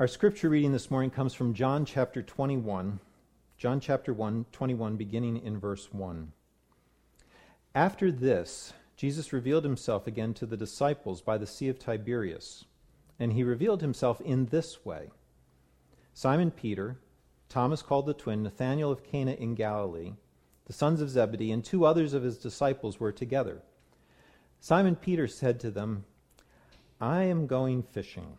Our scripture reading this morning comes from John chapter 21. John chapter 1, 21, beginning in verse 1. After this, Jesus revealed himself again to the disciples by the Sea of Tiberias, and he revealed himself in this way Simon Peter, Thomas called the twin, Nathanael of Cana in Galilee, the sons of Zebedee, and two others of his disciples were together. Simon Peter said to them, I am going fishing.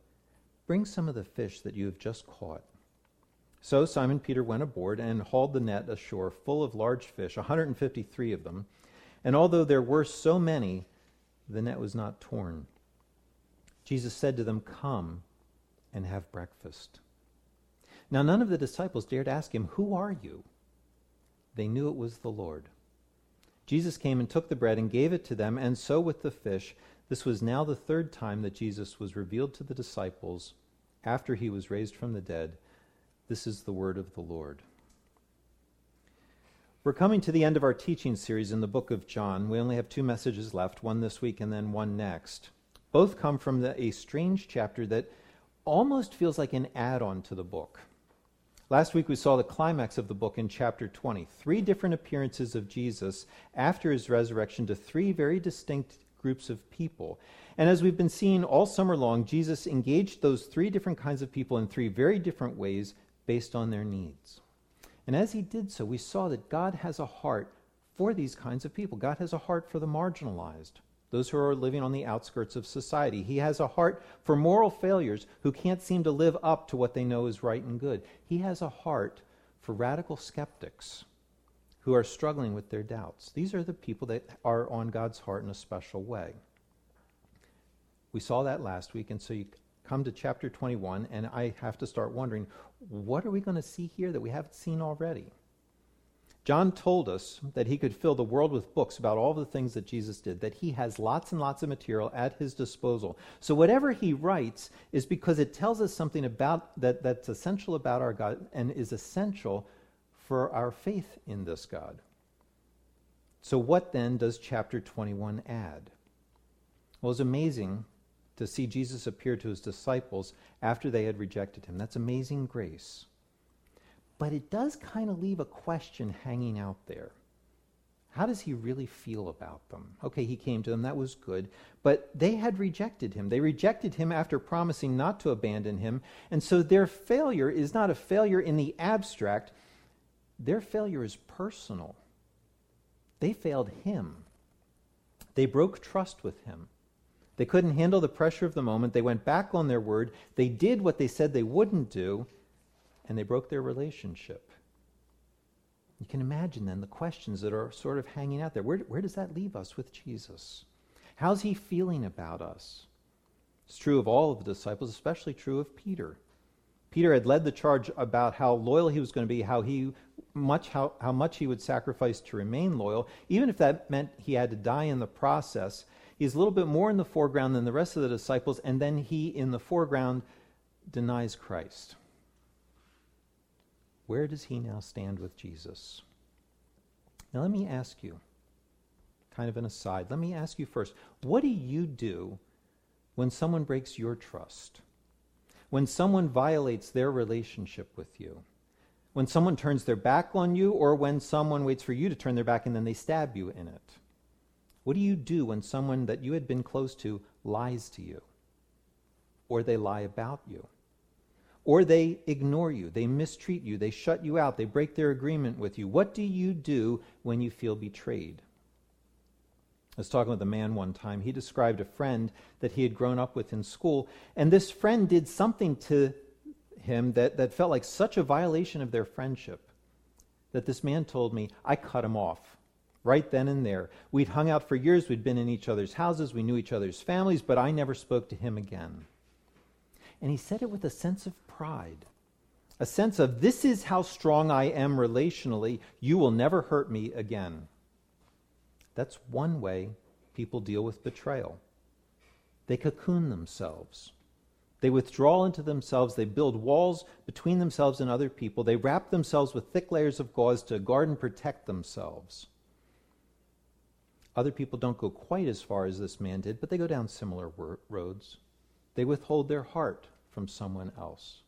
Bring some of the fish that you have just caught. So Simon Peter went aboard and hauled the net ashore full of large fish, 153 of them. And although there were so many, the net was not torn. Jesus said to them, Come and have breakfast. Now none of the disciples dared ask him, Who are you? They knew it was the Lord. Jesus came and took the bread and gave it to them, and so with the fish. This was now the third time that Jesus was revealed to the disciples after he was raised from the dead. This is the word of the Lord. We're coming to the end of our teaching series in the book of John. We only have two messages left, one this week and then one next. Both come from the, a strange chapter that almost feels like an add on to the book. Last week we saw the climax of the book in chapter 20. Three different appearances of Jesus after his resurrection to three very distinct groups of people. And as we've been seeing all summer long, Jesus engaged those three different kinds of people in three very different ways based on their needs. And as he did so, we saw that God has a heart for these kinds of people. God has a heart for the marginalized, those who are living on the outskirts of society. He has a heart for moral failures who can't seem to live up to what they know is right and good. He has a heart for radical skeptics who are struggling with their doubts. These are the people that are on God's heart in a special way. We saw that last week, and so you come to chapter 21, and I have to start wondering what are we going to see here that we haven't seen already? John told us that he could fill the world with books about all the things that Jesus did, that he has lots and lots of material at his disposal. So whatever he writes is because it tells us something about that, that's essential about our God and is essential for our faith in this God. So what then does chapter 21 add? Well, it's amazing to see Jesus appear to his disciples after they had rejected him. That's amazing grace. But it does kind of leave a question hanging out there. How does he really feel about them? Okay, he came to them, that was good. But they had rejected him. They rejected him after promising not to abandon him. And so their failure is not a failure in the abstract, their failure is personal. They failed him. They broke trust with him. They couldn't handle the pressure of the moment. They went back on their word. They did what they said they wouldn't do, and they broke their relationship. You can imagine then the questions that are sort of hanging out there. Where, where does that leave us with Jesus? How's he feeling about us? It's true of all of the disciples, especially true of Peter. Peter had led the charge about how loyal he was going to be, how he much how, how much he would sacrifice to remain loyal, even if that meant he had to die in the process. He's a little bit more in the foreground than the rest of the disciples, and then he, in the foreground, denies Christ. Where does he now stand with Jesus? Now, let me ask you, kind of an aside, let me ask you first what do you do when someone breaks your trust? When someone violates their relationship with you? When someone turns their back on you, or when someone waits for you to turn their back and then they stab you in it? What do you do when someone that you had been close to lies to you? Or they lie about you? Or they ignore you, they mistreat you, they shut you out, they break their agreement with you. What do you do when you feel betrayed? I was talking with a man one time. He described a friend that he had grown up with in school, and this friend did something to him that, that felt like such a violation of their friendship that this man told me, I cut him off right then and there. We'd hung out for years, we'd been in each other's houses, we knew each other's families, but I never spoke to him again. And he said it with a sense of pride, a sense of, this is how strong I am relationally, you will never hurt me again. That's one way people deal with betrayal. They cocoon themselves. They withdraw into themselves. They build walls between themselves and other people. They wrap themselves with thick layers of gauze to guard and protect themselves. Other people don't go quite as far as this man did, but they go down similar roads. They withhold their heart from someone else.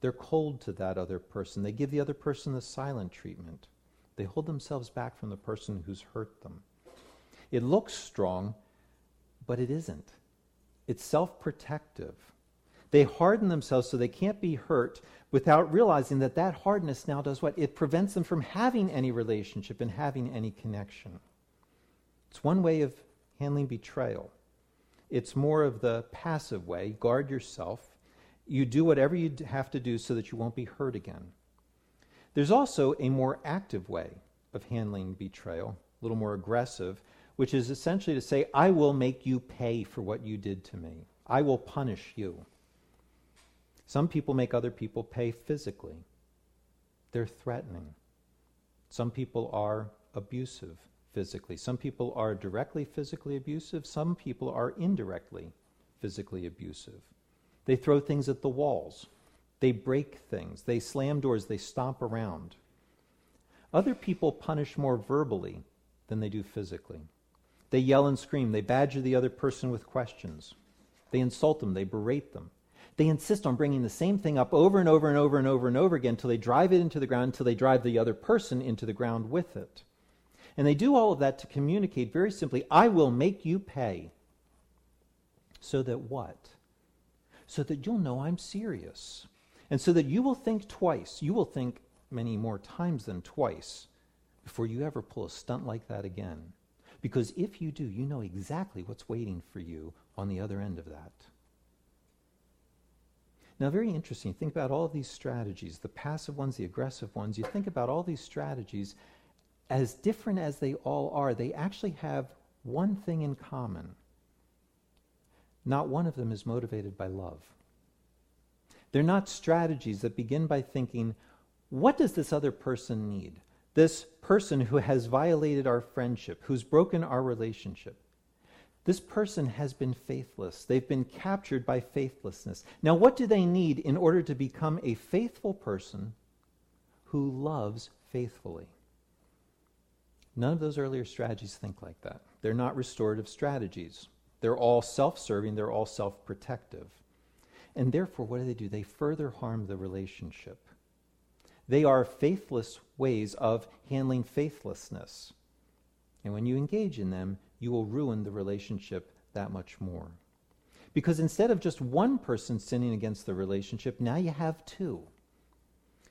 They're cold to that other person. They give the other person the silent treatment. They hold themselves back from the person who's hurt them. It looks strong, but it isn't. It's self protective. They harden themselves so they can't be hurt without realizing that that hardness now does what? It prevents them from having any relationship and having any connection. It's one way of handling betrayal. It's more of the passive way guard yourself. You do whatever you have to do so that you won't be hurt again. There's also a more active way of handling betrayal, a little more aggressive, which is essentially to say, I will make you pay for what you did to me. I will punish you. Some people make other people pay physically. They're threatening. Some people are abusive physically. Some people are directly physically abusive. Some people are indirectly physically abusive. They throw things at the walls. They break things. They slam doors. They stomp around. Other people punish more verbally than they do physically. They yell and scream. They badger the other person with questions. They insult them. They berate them. They insist on bringing the same thing up over and over and over and over and over again until they drive it into the ground, until they drive the other person into the ground with it. And they do all of that to communicate very simply I will make you pay. So that what? So that you'll know I'm serious. And so that you will think twice. You will think many more times than twice before you ever pull a stunt like that again. Because if you do, you know exactly what's waiting for you on the other end of that. Now, very interesting. Think about all these strategies the passive ones, the aggressive ones. You think about all these strategies, as different as they all are, they actually have one thing in common. Not one of them is motivated by love. They're not strategies that begin by thinking, what does this other person need? This person who has violated our friendship, who's broken our relationship. This person has been faithless. They've been captured by faithlessness. Now, what do they need in order to become a faithful person who loves faithfully? None of those earlier strategies think like that. They're not restorative strategies. They're all self serving, they're all self protective. And therefore, what do they do? They further harm the relationship. They are faithless ways of handling faithlessness. And when you engage in them, you will ruin the relationship that much more. Because instead of just one person sinning against the relationship, now you have two.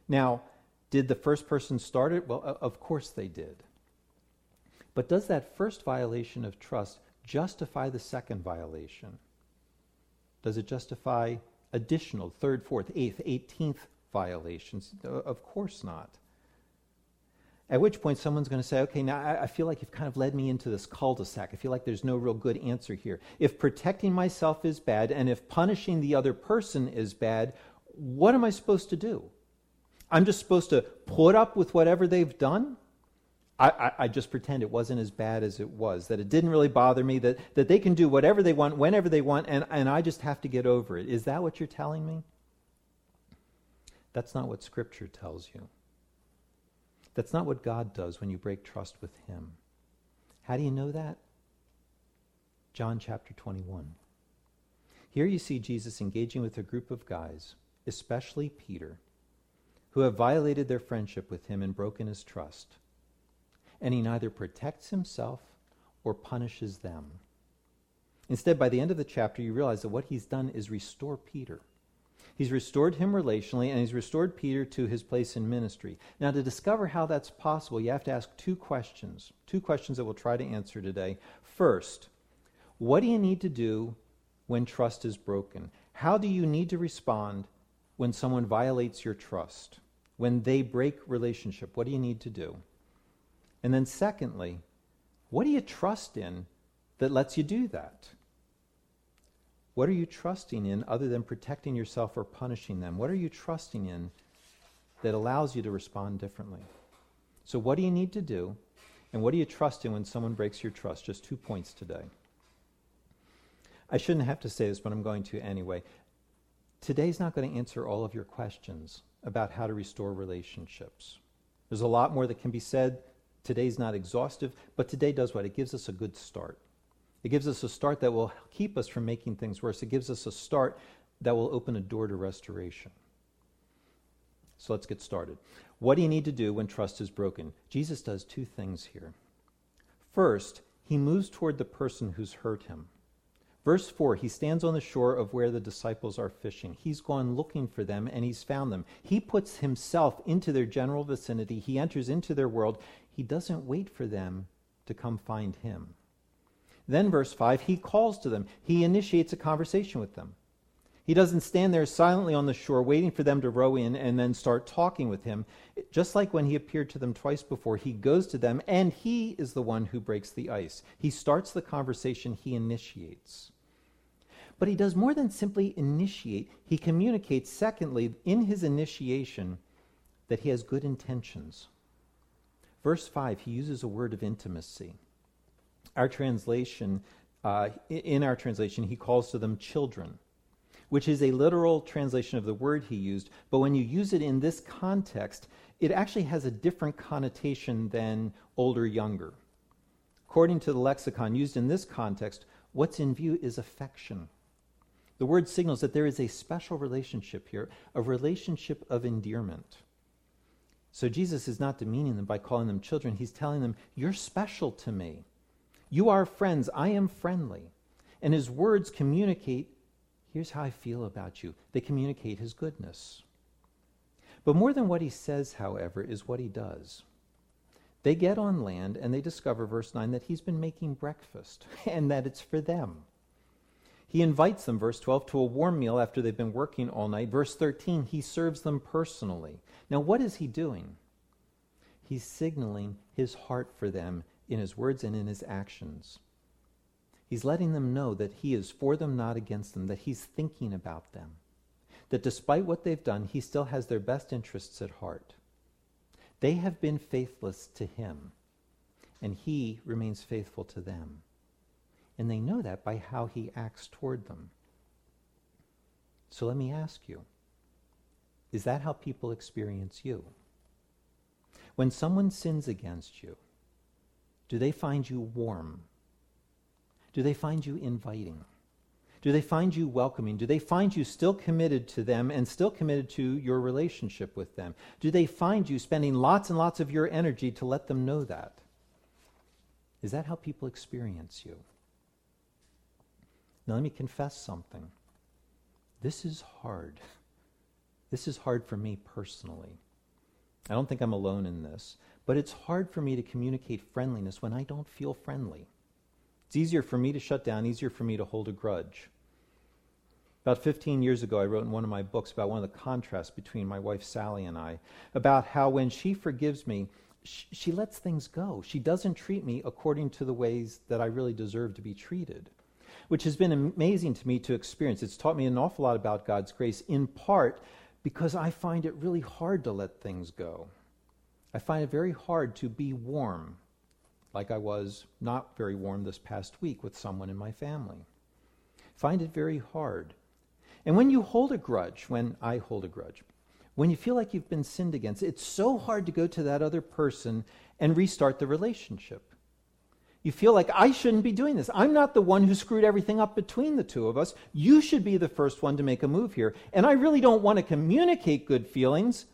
Now, did the first person start it? Well, of course they did. But does that first violation of trust justify the second violation? Does it justify additional third, fourth, eighth, eighteenth violations? Uh, of course not. At which point, someone's going to say, okay, now I, I feel like you've kind of led me into this cul de sac. I feel like there's no real good answer here. If protecting myself is bad and if punishing the other person is bad, what am I supposed to do? I'm just supposed to put up with whatever they've done? I, I, I, just pretend it wasn't as bad as it was, that it didn't really bother me, that, that they can do whatever they want, whenever they want, and, and I just have to get over it. Is that what you're telling me? That's not what Scripture tells you. That's not what God does when you break trust with Him. How do you know that? John chapter 21. Here you see Jesus engaging with a group of guys, especially Peter, who have violated their friendship with him and broken his trust. And he neither protects himself or punishes them. Instead, by the end of the chapter, you realize that what he's done is restore Peter. He's restored him relationally, and he's restored Peter to his place in ministry. Now, to discover how that's possible, you have to ask two questions. Two questions that we'll try to answer today. First, what do you need to do when trust is broken? How do you need to respond when someone violates your trust? When they break relationship, what do you need to do? And then, secondly, what do you trust in that lets you do that? What are you trusting in other than protecting yourself or punishing them? What are you trusting in that allows you to respond differently? So, what do you need to do? And what do you trust in when someone breaks your trust? Just two points today. I shouldn't have to say this, but I'm going to anyway. Today's not going to answer all of your questions about how to restore relationships. There's a lot more that can be said. Today's not exhaustive, but today does what? It gives us a good start. It gives us a start that will keep us from making things worse. It gives us a start that will open a door to restoration. So let's get started. What do you need to do when trust is broken? Jesus does two things here. First, he moves toward the person who's hurt him. Verse 4 He stands on the shore of where the disciples are fishing. He's gone looking for them and he's found them. He puts himself into their general vicinity. He enters into their world. He doesn't wait for them to come find him. Then, verse 5, he calls to them. He initiates a conversation with them. He doesn't stand there silently on the shore waiting for them to row in and then start talking with him. Just like when he appeared to them twice before, he goes to them and he is the one who breaks the ice. He starts the conversation, he initiates. But he does more than simply initiate, he communicates, secondly, in his initiation, that he has good intentions. Verse 5, he uses a word of intimacy. Our translation, uh, in our translation, he calls to them children, which is a literal translation of the word he used, but when you use it in this context, it actually has a different connotation than older, younger. According to the lexicon used in this context, what's in view is affection. The word signals that there is a special relationship here, a relationship of endearment. So Jesus is not demeaning them by calling them children. He's telling them, You're special to me. You are friends. I am friendly. And his words communicate here's how I feel about you. They communicate his goodness. But more than what he says, however, is what he does. They get on land and they discover, verse 9, that he's been making breakfast and that it's for them. He invites them, verse 12, to a warm meal after they've been working all night. Verse 13, he serves them personally. Now, what is he doing? He's signaling his heart for them in his words and in his actions. He's letting them know that he is for them, not against them, that he's thinking about them, that despite what they've done, he still has their best interests at heart. They have been faithless to him, and he remains faithful to them. And they know that by how he acts toward them. So let me ask you is that how people experience you? When someone sins against you, do they find you warm? Do they find you inviting? Do they find you welcoming? Do they find you still committed to them and still committed to your relationship with them? Do they find you spending lots and lots of your energy to let them know that? Is that how people experience you? Now, let me confess something. This is hard. This is hard for me personally. I don't think I'm alone in this. But it's hard for me to communicate friendliness when I don't feel friendly. It's easier for me to shut down, easier for me to hold a grudge. About 15 years ago, I wrote in one of my books about one of the contrasts between my wife Sally and I, about how when she forgives me, she, she lets things go. She doesn't treat me according to the ways that I really deserve to be treated, which has been amazing to me to experience. It's taught me an awful lot about God's grace, in part because I find it really hard to let things go. I find it very hard to be warm, like I was not very warm this past week with someone in my family. Find it very hard. And when you hold a grudge, when I hold a grudge, when you feel like you've been sinned against, it's so hard to go to that other person and restart the relationship. You feel like I shouldn't be doing this. I'm not the one who screwed everything up between the two of us. You should be the first one to make a move here. And I really don't want to communicate good feelings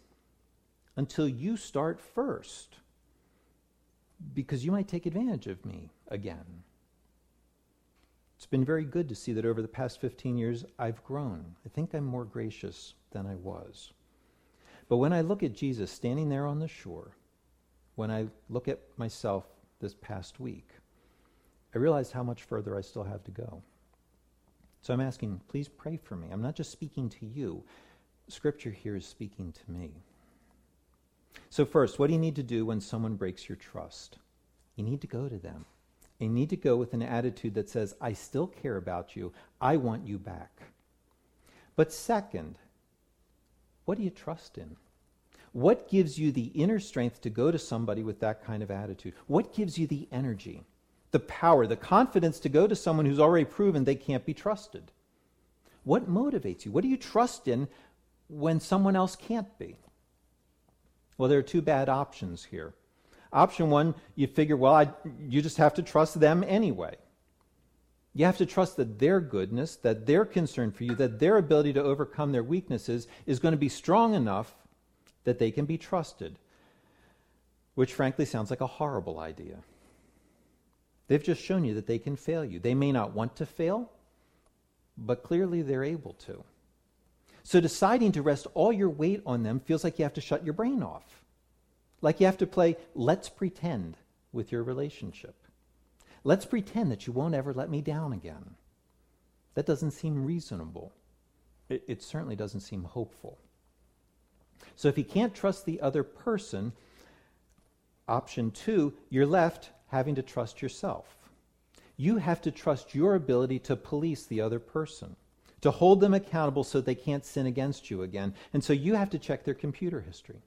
until you start first. Because you might take advantage of me again. It's been very good to see that over the past 15 years I've grown. I think I'm more gracious than I was. But when I look at Jesus standing there on the shore, when I look at myself this past week, I realize how much further I still have to go. So I'm asking, please pray for me. I'm not just speaking to you, Scripture here is speaking to me. So, first, what do you need to do when someone breaks your trust? You need to go to them. You need to go with an attitude that says, I still care about you. I want you back. But second, what do you trust in? What gives you the inner strength to go to somebody with that kind of attitude? What gives you the energy, the power, the confidence to go to someone who's already proven they can't be trusted? What motivates you? What do you trust in when someone else can't be? Well, there are two bad options here. Option one, you figure, well, I, you just have to trust them anyway. You have to trust that their goodness, that their concern for you, that their ability to overcome their weaknesses is going to be strong enough that they can be trusted, which frankly sounds like a horrible idea. They've just shown you that they can fail you. They may not want to fail, but clearly they're able to. So deciding to rest all your weight on them feels like you have to shut your brain off. Like you have to play let's pretend with your relationship. Let's pretend that you won't ever let me down again. That doesn't seem reasonable. It, it, certainly doesn't seem hopeful. So if you can't trust the other person, option two, you're left having to trust yourself. You have to trust your ability to police the other person, to hold them accountable so they can't sin against you again. And so you have to check their computer history.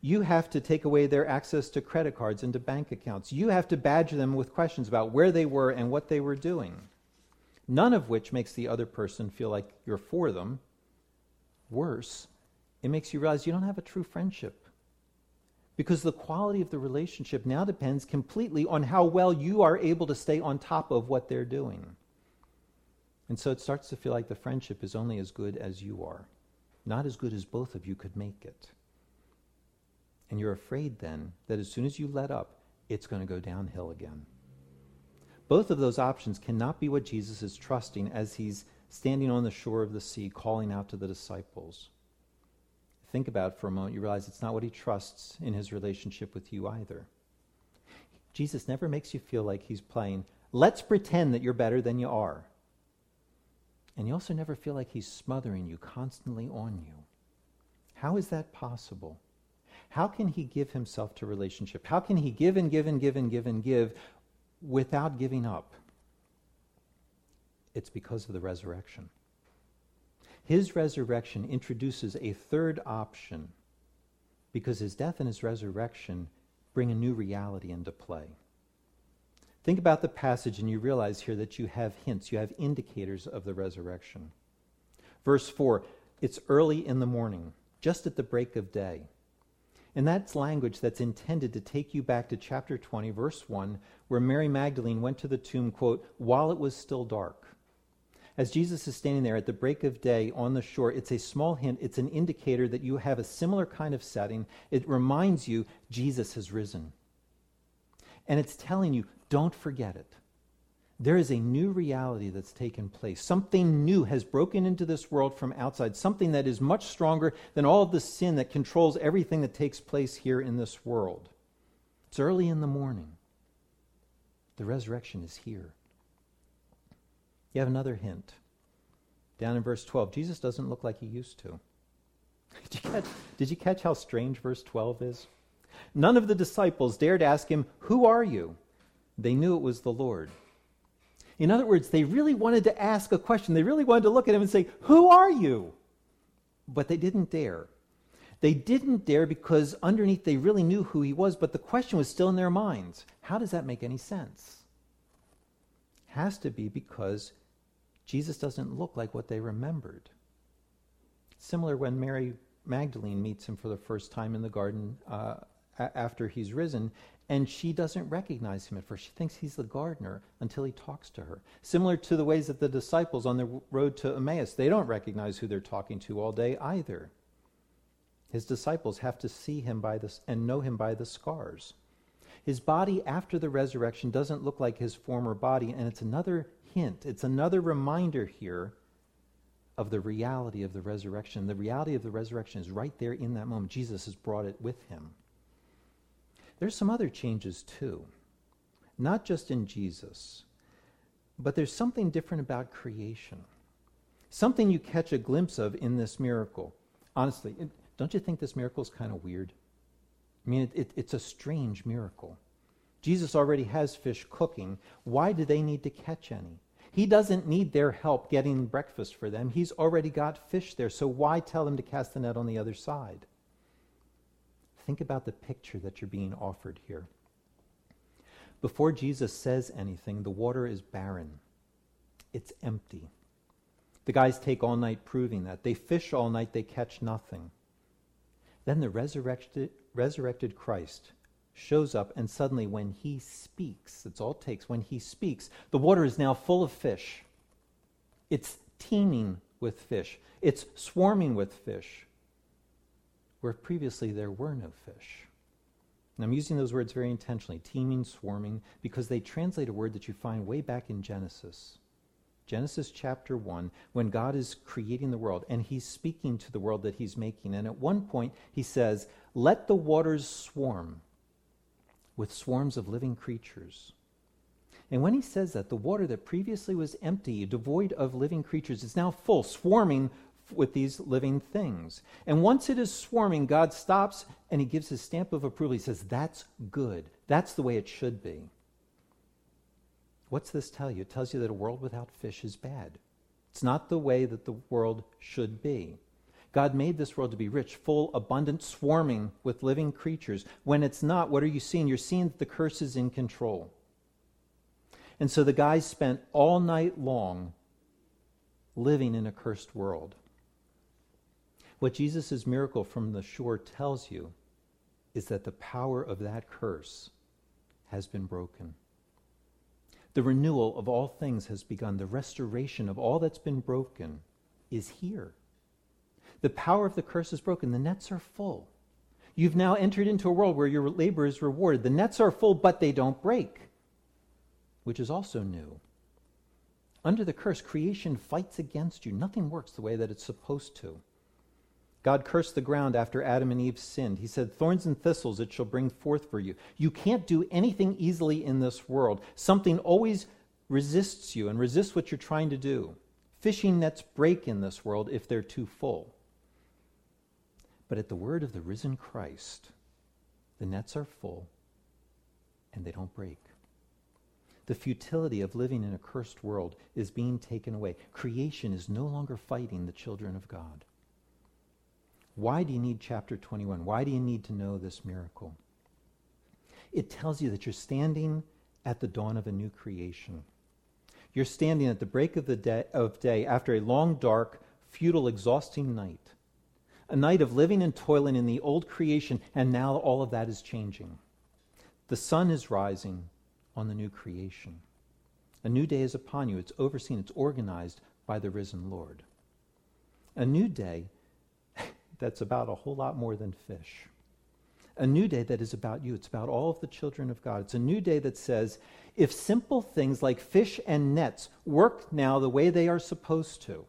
You have to take away their access to credit cards and to bank accounts. You have to badger them with questions about where they were and what they were doing. None of which makes the other person feel like you're for them. Worse, it makes you realize you don't have a true friendship. Because the quality of the relationship now depends completely on how well you are able to stay on top of what they're doing. And so it starts to feel like the friendship is only as good as you are, not as good as both of you could make it. And you're afraid then that as soon as you let up, it's going to go downhill again. Both of those options cannot be what Jesus is trusting as he's standing on the shore of the sea calling out to the disciples. Think about for a moment, you realize it's not what he trusts in his relationship with you either. Jesus never makes you feel like he's playing, let's pretend that you're better than you are. And you also never feel like he's smothering you constantly on you. How is that possible? How can he give himself to relationship? How can he give and give and give and give and give without giving up? It's because of the resurrection. His resurrection introduces a third option because his death and his resurrection bring a new reality into play. Think about the passage and you realize here that you have hints, you have indicators of the resurrection. Verse 4 It's early in the morning, just at the break of day. And that's language that's intended to take you back to chapter 20, verse 1, where Mary Magdalene went to the tomb, quote, while it was still dark. As Jesus is standing there at the break of day on the shore, it's a small hint, it's an indicator that you have a similar kind of setting. It reminds you Jesus has risen. And it's telling you, don't forget it. There is a new reality that's taken place. Something new has broken into this world from outside, something that is much stronger than all of the sin that controls everything that takes place here in this world. It's early in the morning. The resurrection is here. You have another hint. Down in verse 12, Jesus doesn't look like he used to. Did you catch, did you catch how strange verse 12 is? None of the disciples dared ask him, Who are you? They knew it was the Lord. In other words, they really wanted to ask a question. They really wanted to look at him and say, Who are you? But they didn't dare. They didn't dare because underneath they really knew who he was, but the question was still in their minds. How does that make any sense? Has to be because Jesus doesn't look like what they remembered. Similar when Mary Magdalene meets him for the first time in the garden uh, after he's risen, and she doesn't recognize him at first. She thinks he's the gardener until he talks to her. Similar to the ways that the disciples on the road to Emmaus, they don't recognize who they're talking to all day either. His disciples have to see him by this and know him by the scars. His body after the resurrection doesn't look like his former body, and it's another hint, it's another reminder here of the reality of the resurrection. The reality of the resurrection is right there in that moment. Jesus has brought it with him. There's some other changes too, not just in Jesus, but there's something different about creation. Something you catch a glimpse of in this miracle. Honestly, don't you think this miracle is kind of weird? I mean, it, it, it's a strange miracle. Jesus already has fish cooking. Why do they need to catch any? He doesn't need their help getting breakfast for them. He's already got fish there, so why tell them to cast the net on the other side? Think about the picture that you're being offered here. Before Jesus says anything, the water is barren, it's empty. The guys take all night proving that. They fish all night, they catch nothing. Then the resurrected, resurrected Christ shows up, and suddenly, when he speaks, that's all it takes, when he speaks, the water is now full of fish. It's teeming with fish, it's swarming with fish, where previously there were no fish. And I'm using those words very intentionally teeming, swarming, because they translate a word that you find way back in Genesis. Genesis chapter 1, when God is creating the world and he's speaking to the world that he's making. And at one point, he says, Let the waters swarm with swarms of living creatures. And when he says that, the water that previously was empty, devoid of living creatures, is now full, swarming with these living things. And once it is swarming, God stops and he gives his stamp of approval. He says, That's good. That's the way it should be. What's this tell you? It tells you that a world without fish is bad. It's not the way that the world should be. God made this world to be rich, full, abundant, swarming with living creatures. When it's not, what are you seeing? You're seeing that the curse is in control. And so the guys spent all night long living in a cursed world. What Jesus' miracle from the shore tells you is that the power of that curse has been broken. The renewal of all things has begun. The restoration of all that's been broken is here. The power of the curse is broken. The nets are full. You've now entered into a world where your labor is rewarded. The nets are full, but they don't break, which is also new. Under the curse, creation fights against you. Nothing works the way that it's supposed to. God cursed the ground after Adam and Eve sinned. He said, Thorns and thistles it shall bring forth for you. You can't do anything easily in this world. Something always resists you and resists what you're trying to do. Fishing nets break in this world if they're too full. But at the word of the risen Christ, the nets are full and they don't break. The futility of living in a cursed world is being taken away. Creation is no longer fighting the children of God. Why do you need chapter 21? Why do you need to know this miracle? It tells you that you're standing at the dawn of a new creation. You're standing at the break of the day, of day after a long, dark, futile, exhausting night a night of living and toiling in the old creation, and now all of that is changing. The sun is rising on the new creation. A new day is upon you. It's overseen, it's organized by the risen Lord. A new day that's about a whole lot more than fish. A new day that is about you. It's about all of the children of God. It's a new day that says if simple things like fish and nets work now the way they are supposed to,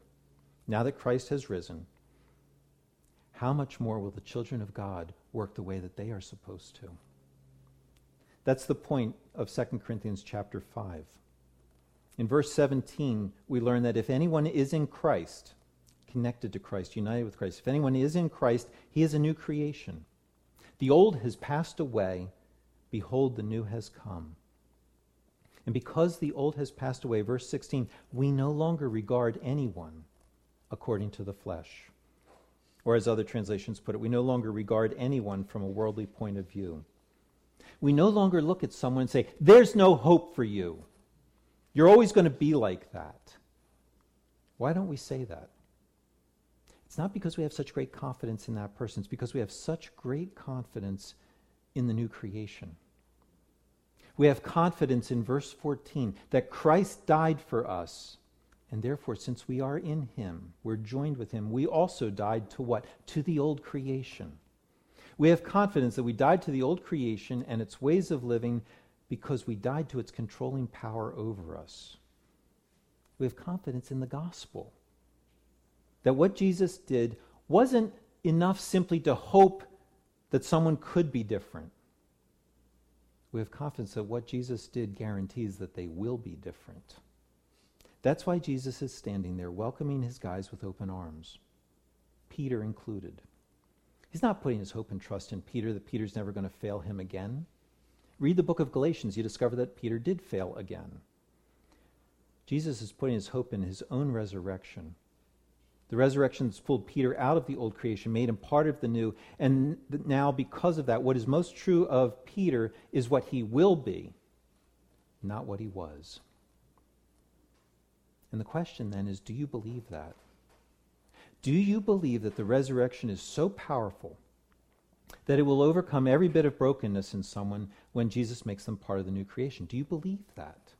now that Christ has risen, how much more will the children of God work the way that they are supposed to? That's the point of 2 Corinthians chapter 5. In verse 17, we learn that if anyone is in Christ, connected to Christ, united with Christ, if anyone is in Christ, he is a new creation. The old has passed away, behold, the new has come. And because the old has passed away, verse 16, we no longer regard anyone according to the flesh. Or, as other translations put it, we no longer regard anyone from a worldly point of view. We no longer look at someone and say, There's no hope for you. You're always going to be like that. Why don't we say that? It's not because we have such great confidence in that person, it's because we have such great confidence in the new creation. We have confidence in verse 14 that Christ died for us and therefore, since we are in him, we're joined with him, we also died to what? To the old creation. We have confidence that we died to the old creation and its ways of living because we died to its controlling power over us. We have confidence in the gospel that what Jesus did wasn't enough simply to hope that someone could be different. We have confidence that what Jesus did guarantees that they will be different. That's why Jesus is standing there welcoming his guys with open arms, Peter included. He's not putting his hope and trust in Peter that Peter's never going to fail him again. Read the book of Galatians, you discover that Peter did fail again. Jesus is putting his hope in his own resurrection. The resurrection that's pulled Peter out of the old creation, made him part of the new. And now, because of that, what is most true of Peter is what he will be, not what he was. And the question then is do you believe that? Do you believe that the resurrection is so powerful that it will overcome every bit of brokenness in someone when Jesus makes them part of the new creation? Do you believe that?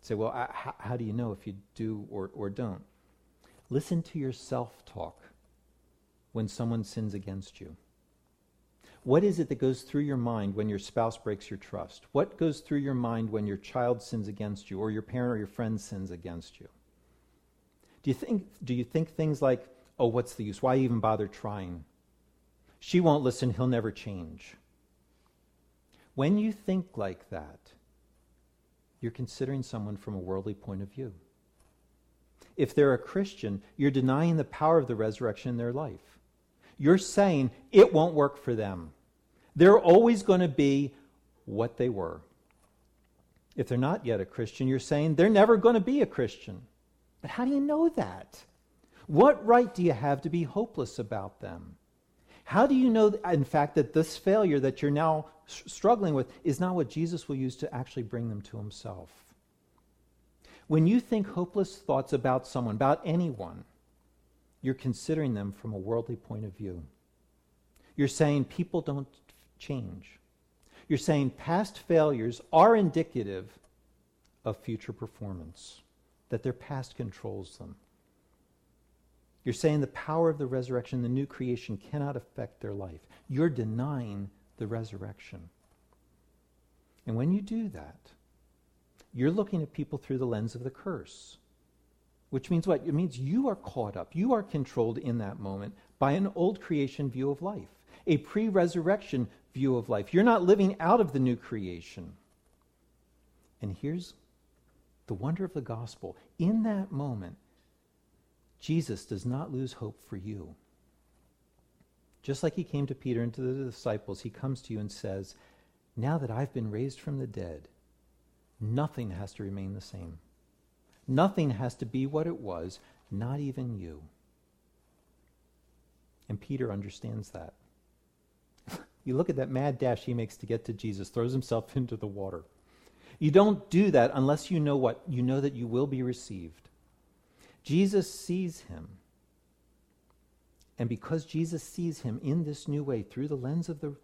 Say, well, I, how, how do you know if you do or, or don't? Listen to your self talk when someone sins against you. What is it that goes through your mind when your spouse breaks your trust? What goes through your mind when your child sins against you or your parent or your friend sins against you? Do you think, do you think things like, oh, what's the use? Why even bother trying? She won't listen, he'll never change. When you think like that, you're considering someone from a worldly point of view. If they're a Christian, you're denying the power of the resurrection in their life. You're saying it won't work for them. They're always going to be what they were. If they're not yet a Christian, you're saying they're never going to be a Christian. But how do you know that? What right do you have to be hopeless about them? How do you know, in fact, that this failure that you're now struggling with is not what Jesus will use to actually bring them to himself? When you think hopeless thoughts about someone, about anyone, you're considering them from a worldly point of view. You're saying people don't change. You're saying past failures are indicative of future performance that their past controls them. You're saying the power of the resurrection, the new creation, cannot affect their life. You're denying the resurrection. And when you do that, you're looking at people through the lens of the curse. Which means what? It means you are caught up, you are controlled in that moment by an old creation view of life, a pre resurrection view of life. You're not living out of the new creation. And here's the wonder of the gospel. In that moment, Jesus does not lose hope for you. Just like he came to Peter and to the disciples, he comes to you and says, Now that I've been raised from the dead, nothing has to remain the same. Nothing has to be what it was, not even you. And Peter understands that. you look at that mad dash he makes to get to Jesus, throws himself into the water. You don't do that unless you know what? You know that you will be received. Jesus sees him. And because Jesus sees him in this new way through the lens of the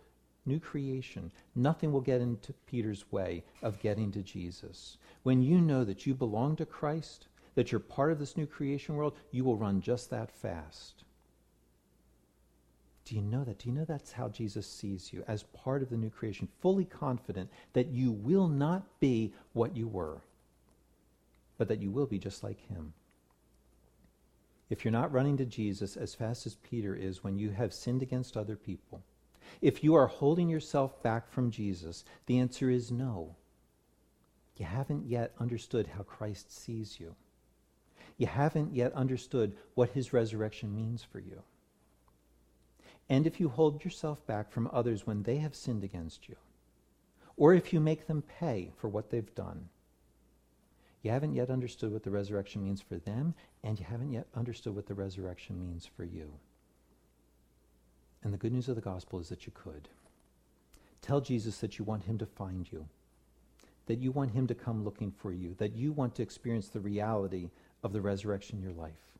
new creation, nothing will get into Peter's way of getting to Jesus. When you know that you belong to Christ, that you're part of this new creation world, you will run just that fast. Do you know that? Do you know that's how Jesus sees you as part of the new creation, fully confident that you will not be what you were, but that you will be just like him? If you're not running to Jesus as fast as Peter is when you have sinned against other people, if you are holding yourself back from Jesus, the answer is no. You haven't yet understood how Christ sees you. You haven't yet understood what his resurrection means for you and if you hold yourself back from others when they have sinned against you, or if you make them pay for what they've done, you haven't yet understood what the resurrection means for them, and you haven't yet understood what the resurrection means for you. And the good news of the gospel is that you could. Tell Jesus that you want him to find you, that you want him to come looking for you, that you want to experience the reality of the resurrection in your life,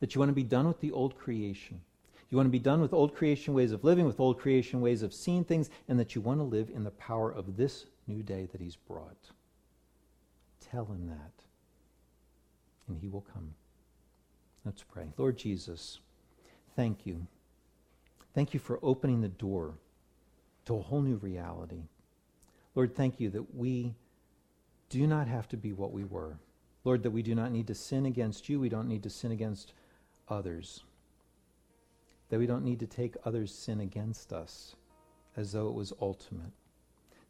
that you want to be done with the old creation you want to be done with old creation ways of living, with old creation ways of seeing things, and that you want to live in the power of this new day that He's brought. Tell Him that, and He will come. Let's pray. Lord Jesus, thank you. Thank you for opening the door to a whole new reality. Lord, thank you that we do not have to be what we were. Lord, that we do not need to sin against you. We don't need to sin against others. That we don't need to take others' sin against us as though it was ultimate.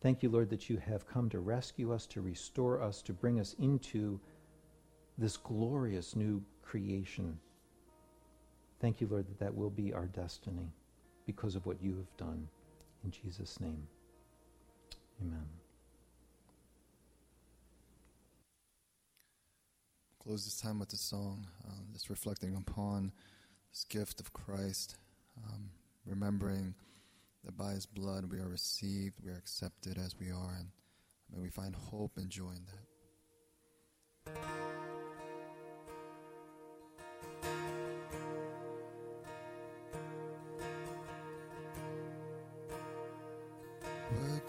Thank you, Lord, that you have come to rescue us, to restore us, to bring us into this glorious new creation. Thank you, Lord, that that will be our destiny because of what you have done. In Jesus' name, amen. Close this time with a song, uh, just reflecting upon this gift of Christ, um, remembering that by his blood we are received, we are accepted as we are, and may we find hope and joy in that.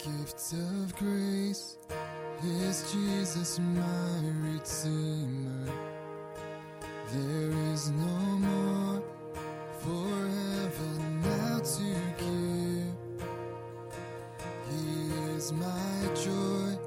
Gift of grace is Jesus my Redeemer? There is no more for heaven now to give. He is my joy